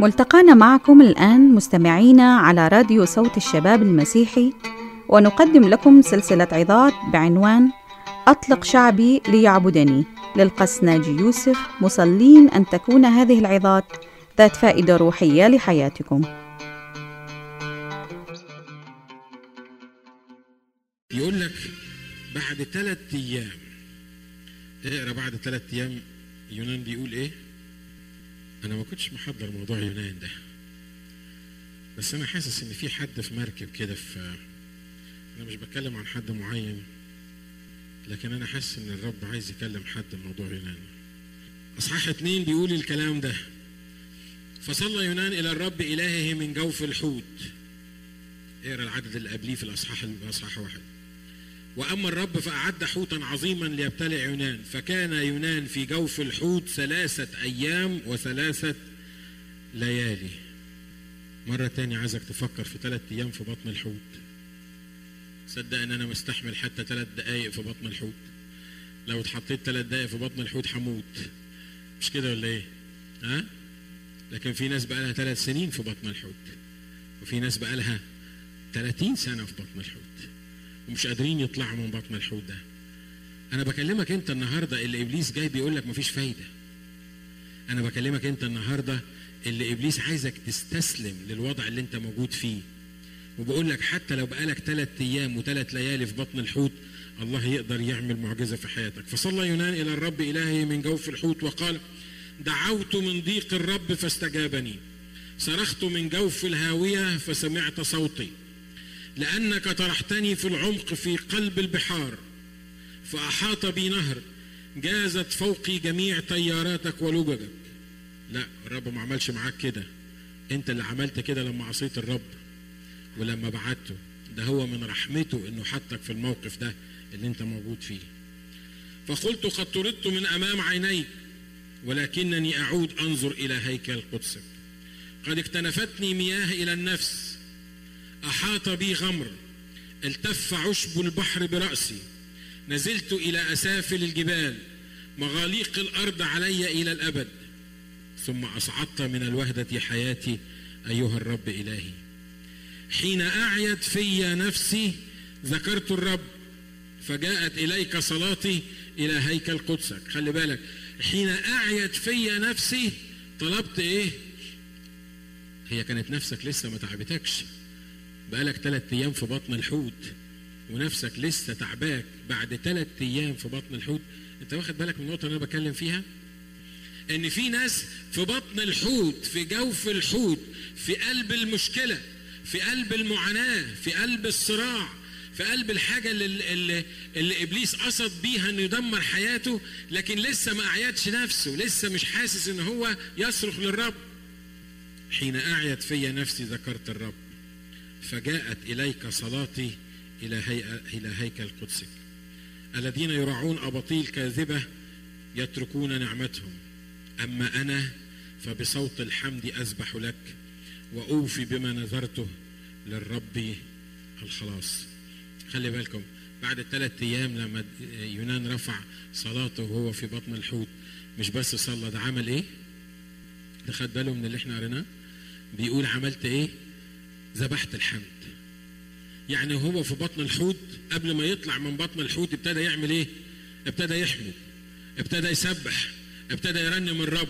ملتقانا معكم الآن مستمعينا على راديو صوت الشباب المسيحي ونقدم لكم سلسلة عظات بعنوان أطلق شعبي ليعبدني. للقس ناجي يوسف مصلين أن تكون هذه العظات ذات فائدة روحية لحياتكم. يقول لك بعد ثلاث أيام اقرأ بعد ثلاث أيام يونان بيقول إيه؟ أنا ما كنتش محضر موضوع يونان ده. بس أنا حاسس إن في حد في مركب كده في أنا مش بتكلم عن حد معين لكن أنا حاسس إن الرب عايز يكلم حد بموضوع يونان أصحاح اتنين بيقول الكلام ده. فصلى يونان إلى الرب إلهه من جوف الحوت. اقرأ العدد اللي قبليه في الاصحاح الاصحاح واحد. وأما الرب فأعد حوتا عظيما ليبتلع يونان. فكان يونان في جوف الحوت ثلاثة أيام وثلاثة ليالي. مرة تاني عايزك تفكر في ثلاث أيام في بطن الحوت. صدق ان أنا مستحمل حتى ثلاث دقائق في بطن الحوت. لو اتحطيت ثلاث دقائق في بطن الحوت هموت. مش كده ولا إيه؟ ها؟ لكن في ناس بقى لها ثلاث سنين في بطن الحوت. وفي ناس بقى لها 30 سنة في بطن الحوت. ومش قادرين يطلعوا من بطن الحوت ده. أنا بكلمك أنت النهارده اللي إبليس جاي بيقول لك مفيش فايدة. أنا بكلمك أنت النهارده اللي إبليس عايزك تستسلم للوضع اللي أنت موجود فيه. وبقول لك حتى لو بقالك ثلاث أيام وثلاث ليالي في بطن الحوت الله يقدر يعمل معجزة في حياتك. فصلى يونان إلى الرب إلهي من جوف الحوت وقال دعوت من ضيق الرب فاستجابني. صرخت من جوف الهاوية فسمعت صوتي. لأنك طرحتني في العمق في قلب البحار فأحاط بي نهر جازت فوقي جميع تياراتك ولججك. لا الرب ما عملش معاك كده. أنت اللي عملت كده لما عصيت الرب ولما بعته ده هو من رحمته إنه حطك في الموقف ده اللي أنت موجود فيه. فقلت قد طردت من أمام عينيك ولكنني أعود أنظر إلى هيكل قدسك. قد اكتنفتني مياه إلى النفس أحاط بي غمر التف عشب البحر برأسي. نزلت إلى أسافل الجبال مغاليق الأرض علي إلى الأبد. ثم اصعدت من الوهدة حياتي أيها الرب إلهي. حين أعيت في نفسي ذكرت الرب فجاءت إليك صلاتي إلى هيكل قدسك خلي بالك حين أعيت في نفسي طلبت إيه؟ هي كانت نفسك لسه ما تعبتكش. بقالك ثلاث أيام في بطن الحوت ونفسك لسه تعباك بعد ثلاث أيام في بطن الحوت. أنت واخد بالك من النقطة اللي أنا بتكلم فيها؟ إن في ناس في بطن الحوت في جوف الحوت في قلب المشكلة في قلب المعاناة في قلب الصراع في قلب الحاجة اللي, اللي, اللي إبليس قصد بيها إنه يدمر حياته لكن لسه ما اعيتش نفسه لسه مش حاسس إن هو يصرخ للرب. حين اعيت في نفسي ذكرت الرب. فجاءت إليك صلاتي إلى هي إلى هيكل قدسك الذين يرعون أباطيل كاذبه يتركون نعمتهم. أما أنا فبصوت الحمد أذبح لك وأوفي بما نذرته للرب الخلاص. خلي بالكم بعد الثلاث أيام لما يونان رفع صلاته وهو في بطن الحوت مش بس صلى ده عمل إيه؟ ده خد باله من اللي إحنا قريناه؟ بيقول عملت إيه؟ ذبحت الحمد. يعني هو في بطن الحوت قبل ما يطلع من بطن الحوت ابتدى يعمل إيه؟ ابتدى يحمد ابتدى يسبح ابتدى يرنم الرب.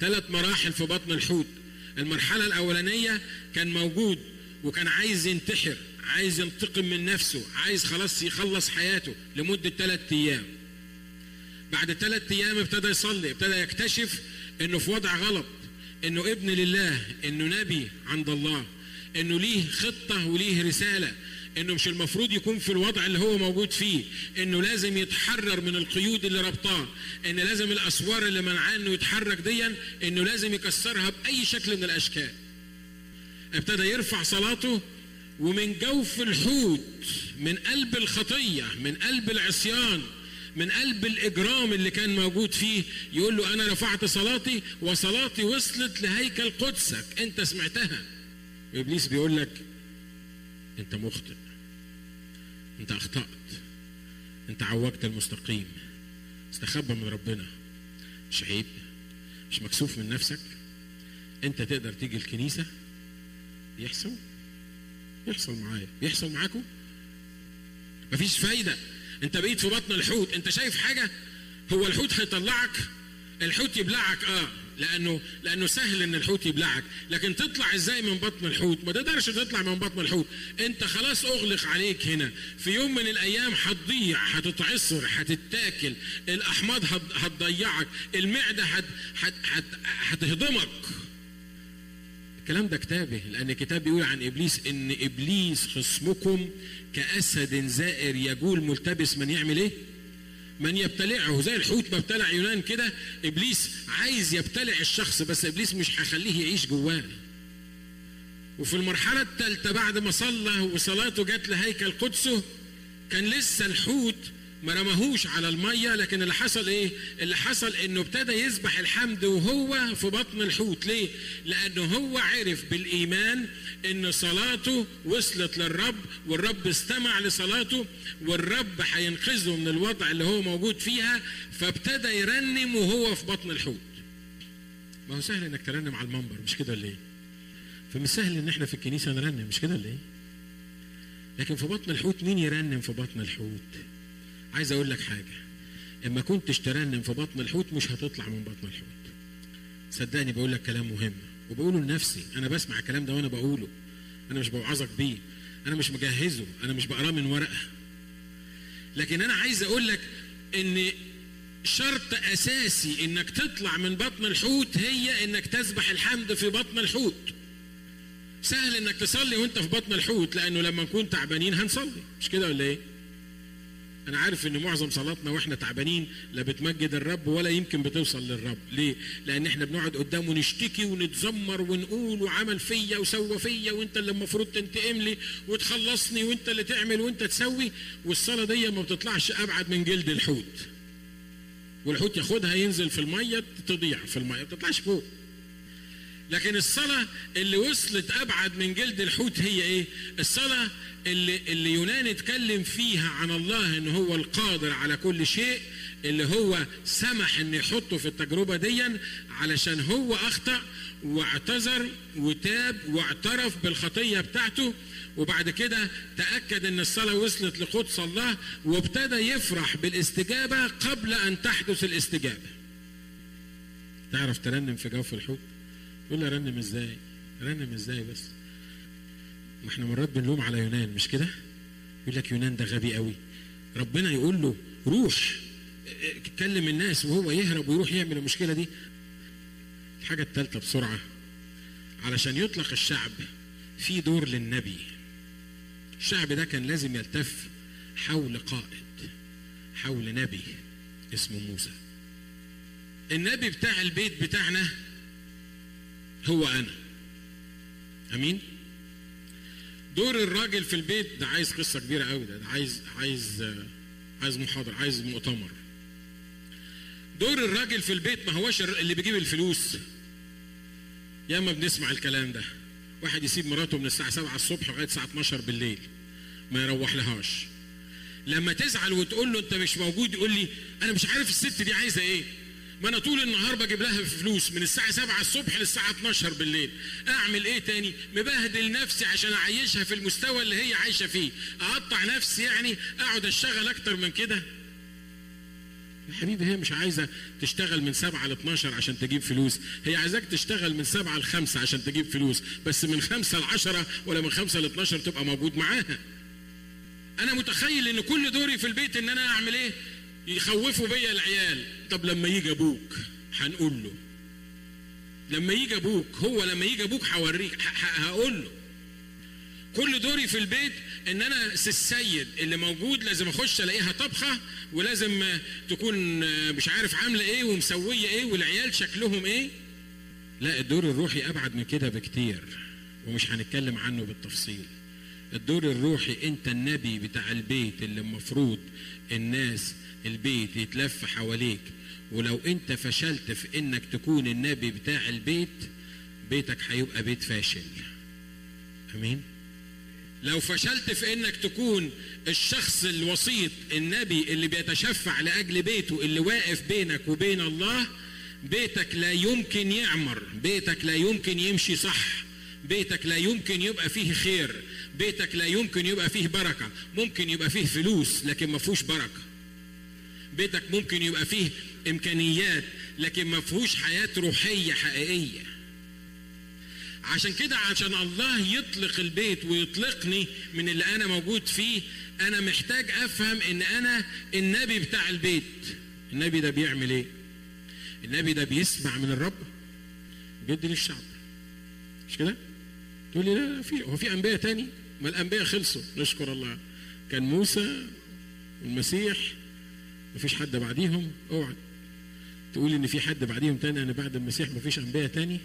ثلاث مراحل في بطن الحوت. المرحلة الأولانية كان موجود وكان عايز ينتحر عايز ينتقم من نفسه عايز خلاص يخلص حياته لمدة ثلاثة أيام. بعد ثلاثة أيام ابتدى يصلي ابتدى يكتشف إنه في وضع غلط إنه ابن لله إنه نبي عند الله. إنه ليه خطة وليه رسالة انه مش المفروض يكون في الوضع اللي هو موجود فيه انه لازم يتحرر من القيود اللي ربطاه ان لازم الأسوار اللي منعاه إنه يتحرك ديا انه لازم يكسرها بأي شكل من الأشكال. ابتدى يرفع صلاته ومن جوف الحوت من قلب الخطية من قلب العصيان من قلب الإجرام اللي كان موجود فيه يقول له أنا رفعت صلاتي وصلاتي وصلت لهيكل قدسك أنت سمعتها. وابليس بيقول لك أنت مخطئ أنت أخطأت أنت عوجت المستقيم استخبى من ربنا. مش عيب مش مكسوف من نفسك. أنت تقدر تيجي الكنيسة؟ يحصل يحصل معايا. يحصل معاكم؟ مفيش فايدة. أنت بقيت في بطن الحوت. أنت شايف حاجة؟ هو الحوت هيطلعك؟ الحوت يبلعك. آه. لأنه لأنه سهل إن الحوت يبلعك. لكن تطلع إزاي من بطن الحوت؟ ما تقدرش تطلع من بطن الحوت. أنت خلاص أغلق عليك هنا. في يوم من الأيام هتضيع هتتعصر هتتاكل. الأحماض هت- هتضيعك. المعدة هت- هت- هت- هتهضمك. الكلام ده كتابي لأن الكتاب بيقول عن إبليس إن إبليس خصمكم كأسد زائر يجول ملتبس من يعمل إيه؟ من يبتلعه زي الحوت ما ابتلع يونان كده إبليس عايز يبتلع الشخص بس إبليس مش هيخليه يعيش جواه. وفي المرحلة الثالثة بعد ما صلى وصلاته جت لهيكل قدسه كان لسه الحوت ما رماهوش على المية لكن اللي حصل إيه؟ اللي حصل إنه ابتدى يسبح الحمد وهو في بطن الحوت ليه؟ لأنه هو عرف بالإيمان إن صلاته وصلت للرب والرب استمع لصلاته والرب هينقذه من الوضع اللي هو موجود فيها فابتدى يرنم وهو في بطن الحوت. ما هو سهل إنك ترنم على المنبر مش كده ولا إيه؟ فمش سهل إن إحنا في الكنيسة نرنم مش كده ولا إيه؟ لكن في بطن الحوت مين يرنم في بطن الحوت؟ عايز أقول لك حاجة. اما كنتش ترنم في بطن الحوت مش هتطلع من بطن الحوت. صدقني بقول لك كلام مهم. وبقوله لنفسي أنا بسمع الكلام ده وأنا بقوله. أنا مش بوعظك بيه. أنا مش مجهزه. أنا مش بقراه من ورقة. لكن أنا عايز أقول لك إن شرط أساسي إنك تطلع من بطن الحوت هي إنك تسبح الحمد في بطن الحوت. سهل إنك تصلي وأنت في بطن الحوت لأنه لما نكون تعبانين هنصلي. مش كده ولا إيه؟ أنا عارف إن معظم صلاتنا وإحنا تعبانين لا بتمجد الرب ولا يمكن بتوصل للرب. ليه؟ لأن إحنا بنقعد قدامه نشتكي ونتذمر ونقول وعمل فيا وسوى فيا وإنت اللي المفروض تنتقم لي وتخلصني وإنت اللي تعمل وإنت تسوي والصلاة دي ما بتطلعش أبعد من جلد الحوت. والحوت ياخدها ينزل في المية تضيع في المية ما بتطلعش فوق. لكن الصلاة اللي وصلت أبعد من جلد الحوت هي إيه؟ الصلاة اللي, اللي يونان اتكلم فيها عن الله إن هو القادر على كل شيء اللي هو سمح إن يحطه في التجربة دي علشان هو أخطأ واعتذر وتاب واعترف بالخطية بتاعته وبعد كده تأكد إن الصلاة وصلت لقدس الله وابتدى يفرح بالاستجابة قبل أن تحدث الاستجابة. تعرف ترنم في جوف الحوت؟ يقول لي ارنم إزاي؟ ارنم إزاي بس؟ ما إحنا مرات بنلوم على يونان مش كده؟ يقول لك يونان ده غبي قوي. ربنا يقول له روح كلم الناس وهو يهرب ويروح يعمل المشكلة دي. الحاجة الثالثه بسرعة علشان يطلق الشعب في دور للنبي. الشعب ده كان لازم يلتف حول قائد حول نبي اسمه موسى. النبي بتاع البيت بتاعنا هو أنا. أمين؟ دور الراجل في البيت ده عايز قصة كبيرة قوي ده, ده عايز عايز عايز محاضرة عايز مؤتمر. دور الراجل في البيت ما هوش اللي بيجيب الفلوس. ياما بنسمع الكلام ده. واحد يسيب مراته من الساعة 7 الصبح لغاية الساعة 12 بالليل. ما يروح لهاش لما تزعل وتقول له أنت مش موجود يقول لي أنا مش عارف الست دي عايزة إيه. ما أنا طول النهار بجيب لها فلوس من الساعة 7 الصبح للساعة 12 بالليل. أعمل إيه تاني؟ مبهدل نفسي عشان أعيشها في المستوى اللي هي عايشة فيه. أقطع نفسي يعني؟ أقعد أشتغل أكتر من كده؟ يا حبيبي هي مش عايزة تشتغل من 7 ل 12 عشان تجيب فلوس. هي عايزاك تشتغل من 7 ل 5 عشان تجيب فلوس. بس من 5 ل 10 ولا من 5 ل 12 تبقى موجود معاها. أنا متخيل إن كل دوري في البيت إن أنا أعمل إيه؟ يخوفوا بيا العيال. طب لما يجي أبوك هنقول له. لما يجي أبوك هو لما يجي أبوك هوريك هقول له. كل دوري في البيت إن أنا السيد اللي موجود لازم أخش ألاقيها طبخة ولازم تكون مش عارف عاملة إيه ومسوية إيه والعيال شكلهم إيه. لا الدور الروحي أبعد من كده بكتير ومش هنتكلم عنه بالتفصيل. الدور الروحي انت النبي بتاع البيت اللي المفروض الناس البيت يتلف حواليك. ولو انت فشلت في انك تكون النبي بتاع البيت بيتك هيبقى بيت فاشل. آمين. لو فشلت في انك تكون الشخص الوسيط النبي اللي بيتشفع لأجل بيته اللي واقف بينك وبين الله بيتك لا يمكن يعمر بيتك لا يمكن يمشي صح. بيتك لا يمكن يبقى فيه خير بيتك لا يمكن يبقى فيه بركة. ممكن يبقى فيه فلوس لكن ما فيهوش بركة. بيتك ممكن يبقى فيه إمكانيات لكن ما فيهوش حياة روحية حقيقية. عشان كده عشان الله يطلق البيت ويطلقني من اللي أنا موجود فيه أنا محتاج أفهم إن أنا النبي بتاع البيت. النبي ده بيعمل إيه؟ النبي ده بيسمع من الرب بيدي للشعب. مش كده؟ تقول لي لا في هو في أنبياء تاني؟ ما الأنبياء خلصوا. نشكر الله. كان موسى والمسيح مفيش حد بعديهم. أوعى تقول إن في حد بعديهم تاني؟ أنا بعد المسيح مفيش أنبياء تاني؟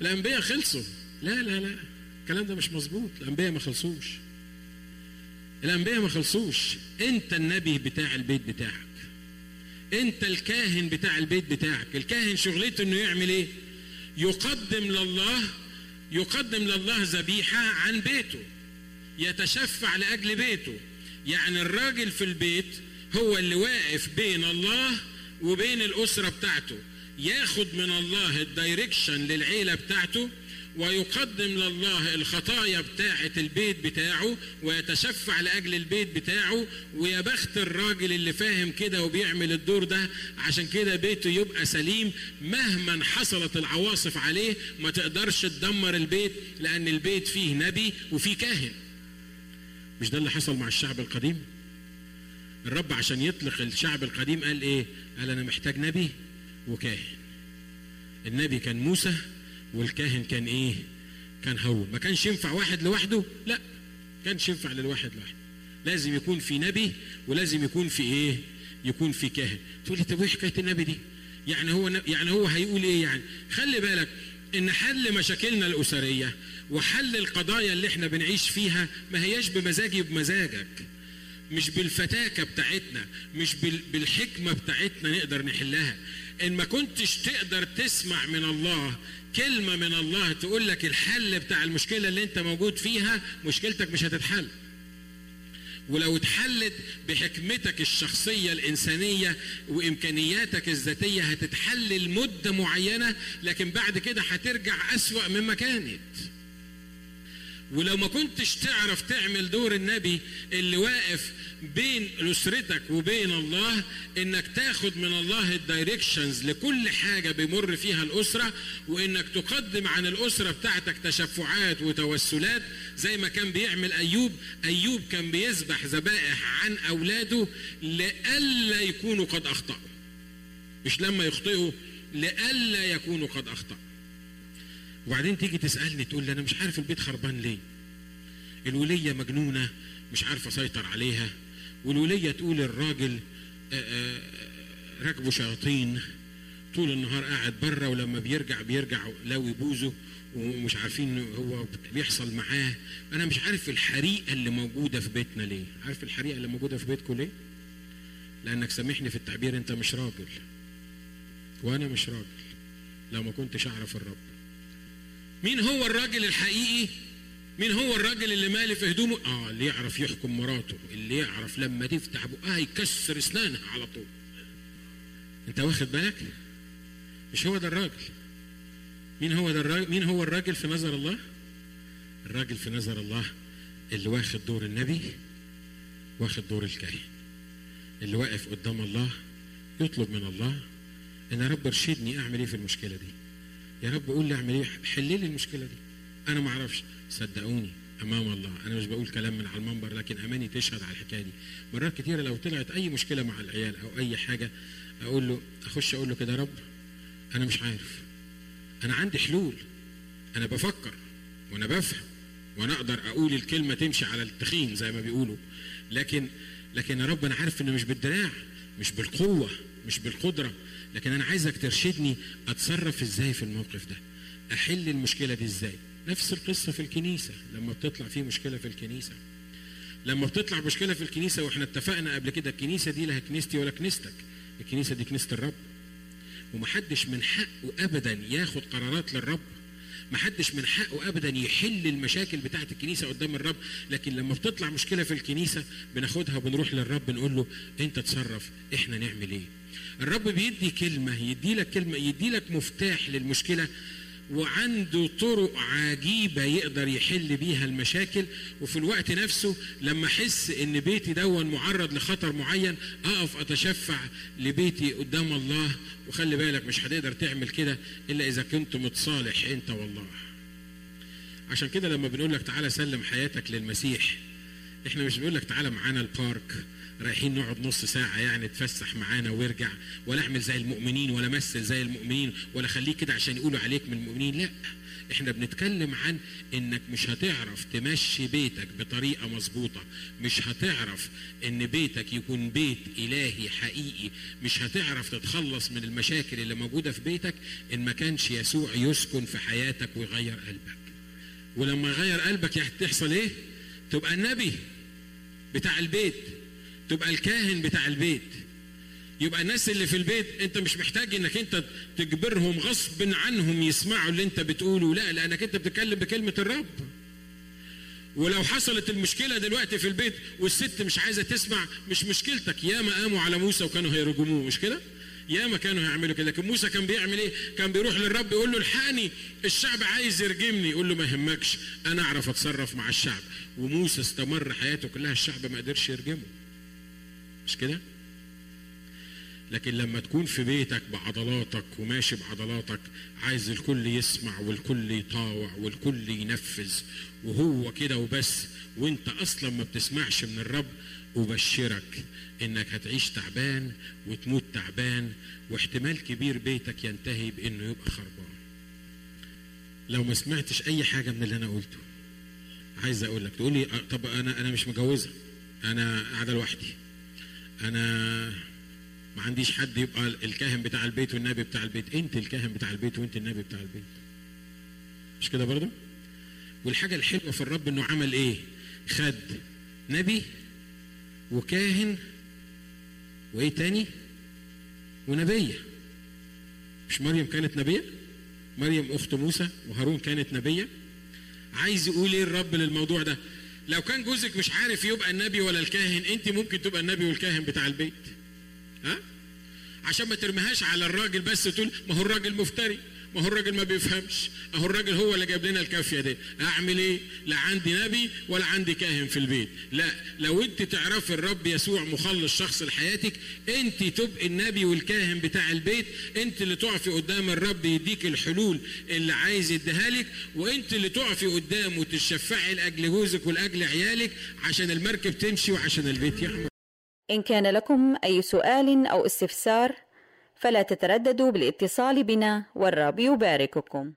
الأنبياء خلصوا. لا لا لا الكلام ده مش مظبوط. الأنبياء ما خلصوش. الأنبياء ما خلصوش. أنت النبي بتاع البيت بتاعك. أنت الكاهن بتاع البيت بتاعك. الكاهن شغلته إنه يعمل إيه؟ يقدم لله يقدم لله ذبيحة عن بيته يتشفع لأجل بيته. يعني الراجل في البيت هو اللي واقف بين الله وبين الأسرة بتاعته. ياخد من الله الدايركشن للعيلة بتاعته ويقدم لله الخطايا بتاعة البيت بتاعه ويتشفع لأجل البيت بتاعه ويا بخت الراجل اللي فاهم كده وبيعمل الدور ده عشان كده بيته يبقى سليم مهما حصلت العواصف عليه ما تقدرش تدمر البيت لأن البيت فيه نبي وفيه كاهن. مش ده اللي حصل مع الشعب القديم؟ الرب عشان يطلق الشعب القديم قال إيه؟ قال أنا محتاج نبي وكاهن. النبي كان موسى والكاهن كان إيه؟ كان هارون ما كانش ينفع واحد لوحده؟ لا. كانش ينفع للواحد لوحده. لازم يكون في نبي ولازم يكون في إيه؟ يكون في كاهن. تقول لي طب إيه حكاية النبي دي؟ يعني هو يعني هو هيقول إيه يعني؟ خلي بالك إن حل مشاكلنا الأسرية وحل القضايا اللي إحنا بنعيش فيها ما هياش بمزاجي بمزاجك مش بالفتاكة بتاعتنا مش بالحكمة بتاعتنا نقدر نحلها. إن ما كنتش تقدر تسمع من الله كلمة من الله تقول لك الحل بتاع المشكلة اللي أنت موجود فيها مشكلتك مش هتتحل. ولو اتحلت بحكمتك الشخصية الإنسانية وإمكانياتك الذاتية هتتحل لمدة معينة لكن بعد كده هترجع أسوأ مما كانت. ولو ما كنتش تعرف تعمل دور النبي اللي واقف بين أسرتك وبين الله إنك تاخد من الله الدايركشنز لكل حاجة بيمر فيها الأسرة وإنك تقدم عن الأسرة بتاعتك تشفعات وتوسلات زي ما كان بيعمل أيوب. أيوب كان بيذبح ذبائح عن أولاده لئلا يكونوا قد أخطأوا. مش لما يخطئوا لئلا يكونوا قد أخطأوا. وبعدين تيجي تسألني تقول لي أنا مش عارف البيت خربان ليه. الولية مجنونة مش عارف أسيطر عليها. والولية تقول الراجل راكبه شياطين. طول النهار قاعد بره ولما بيرجع بيرجع لاوي بوزه ومش عارفين هو بيحصل معاه. أنا مش عارف الحريقة اللي موجودة في بيتنا ليه. عارف الحريقة اللي موجودة في بيتكم ليه؟ لأنك سامحني في التعبير أنت مش راجل. وأنا مش راجل. لو ما كنتش أعرف الرب. مين هو الراجل الحقيقي؟ مين هو الراجل اللي مالي في هدومه؟ آه اللي يعرف يحكم مراته اللي يعرف لما تفتح بقها يكسر أسنانها على طول. أنت واخد بالك؟ مش هو ده الراجل. مين هو ده الراجل مين هو الراجل في نظر الله؟ الراجل في نظر الله اللي واخد دور النبي واخد دور الكاهن. اللي واقف قدام الله يطلب من الله إن يا رب ارشدني أعمل إيه في المشكلة دي؟ يا رب قول لي اعمل إيه؟ حل لي المشكلة دي. أنا ما أعرفش. صدقوني أمام الله. أنا مش بقول كلام من على المنبر لكن أماني تشهد على الحكاية دي. مرات كتيرة لو طلعت أي مشكلة مع العيال أو أي حاجة أقول له أخش أقول له كده يا رب أنا مش عارف. أنا عندي حلول. أنا بفكر وأنا بفهم وأنا أقدر أقول الكلمة تمشي على التخين زي ما بيقولوا. لكن لكن يا رب أنا عارف إنه مش بالدراع مش بالقوة مش بالقدرة. لكن أنا عايزك ترشدني أتصرف إزاي في الموقف ده؟ أحل المشكلة دي إزاي؟ نفس القصة في الكنيسة لما بتطلع في مشكلة في الكنيسة. لما بتطلع مشكلة في الكنيسة وإحنا اتفقنا قبل كده الكنيسة دي لا كنيستي ولا كنيستك. الكنيسة دي كنيسة الرب. ومحدش من حقه ابدا ياخد قرارات للرب. ما حدش من حقه ابدا يحل المشاكل بتاعه الكنيسة قدام الرب لكن لما بتطلع مشكلة في الكنيسة بناخدها وبنروح للرب نقول له أنت تصرف إحنا نعمل إيه؟ الرب بيدي كلمة يدي لك كلمة يدي لك مفتاح للمشكلة وعنده طرق عجيبة يقدر يحل بيها المشاكل وفي الوقت نفسه لما أحس إن بيتي دون معرض لخطر معين أقف أتشفع لبيتي قدام الله. وخلي بالك مش هتقدر تعمل كده إلا إذا كنت متصالح أنت والله. عشان كده لما بنقول لك تعالى سلم حياتك للمسيح إحنا مش بنقول لك تعالى معانا البارك. رايحين نقعد نص ساعة يعني تفسح معانا وارجع ولا أعمل زي المؤمنين ولا مثل زي المؤمنين ولا خليك كده عشان يقولوا عليك من المؤمنين لأ. إحنا بنتكلم عن إنك مش هتعرف تمشي بيتك بطريقة مظبوطة مش هتعرف إن بيتك يكون بيت إلهي حقيقي مش هتعرف تتخلص من المشاكل اللي موجودة في بيتك إن ما كانش يسوع يسكن في حياتك ويغير قلبك. ولما يغير قلبك تحصل إيه؟ تبقى النبي بتاع البيت. تبقى الكاهن بتاع البيت. يبقى الناس اللي في البيت انت مش محتاج انك انت تجبرهم غصب عنهم يسمعوا اللي انت بتقوله. لا لانك انت بتتكلم بكلمة الرب. ولو حصلت المشكلة دلوقتي في البيت والست مش عايزة تسمع مش مشكلتك. ياما قاموا على موسى وكانوا هيرجموه. مش كده؟ ياما كانوا هيعملوا كده. لكن موسى كان بيعمل إيه؟ كان بيروح للرب يقول له الحقني الشعب عايز يرجمني. يقول له ما يهمكش أنا أعرف أتصرف مع الشعب. وموسى استمر حياته كلها الشعب ما قدرش يرجمه. مش كده لكن لما تكون في بيتك بعضلاتك وماشي بعضلاتك عايز الكل يسمع والكل يطاوع والكل ينفذ وهو كده وبس وانت أصلا ما بتسمعش من الرب أبشرك إنك هتعيش تعبان وتموت تعبان واحتمال كبير بيتك ينتهي بإنه يبقى خربان. لو ما سمعتش أي حاجة من اللي أنا قلته عايز أقول لك تقول لي طب أنا أنا مش متجوزة أنا قاعدة لوحدي أنا ما عنديش حد يبقى الكاهن بتاع البيت والنبي بتاع البيت. أنت الكاهن بتاع البيت وأنت النبي بتاع البيت. مش كده برضه؟ والحاجة الحلوة في الرب إنه عمل إيه؟ خد نبي وكاهن وإيه تاني؟ ونبية. مش مريم كانت نبية؟ مريم أخت موسى وهارون كانت نبية؟ عايز يقول إيه الرب للموضوع ده؟ لو كان جوزك مش عارف يبقى النبي ولا الكاهن انت ممكن تبقى النبي والكاهن بتاع البيت. ها؟ عشان ما ترميهاش على الراجل بس تقول ما هو الراجل مفتري. ما هو الراجل ما بيفهمش. أهو الراجل هو اللي جايب لنا الكافية دي. أعمل إيه؟ لا عندي نبي ولا عندي كاهن في البيت. لا لو أنت تعرفي الرب يسوع مخلص شخص لحياتك أنت تبقي النبي والكاهن بتاع البيت. أنت اللي تقفي قدام الرب يديك الحلول اللي عايز يديها لك وأنت اللي تقفي قدامه وتشفعي لأجل جوزك ولأجل عيالك عشان المركب تمشي وعشان البيت يحمل. إن كان لكم أي سؤال أو استفسار فلا تترددوا بالاتصال بنا والرب يبارككم.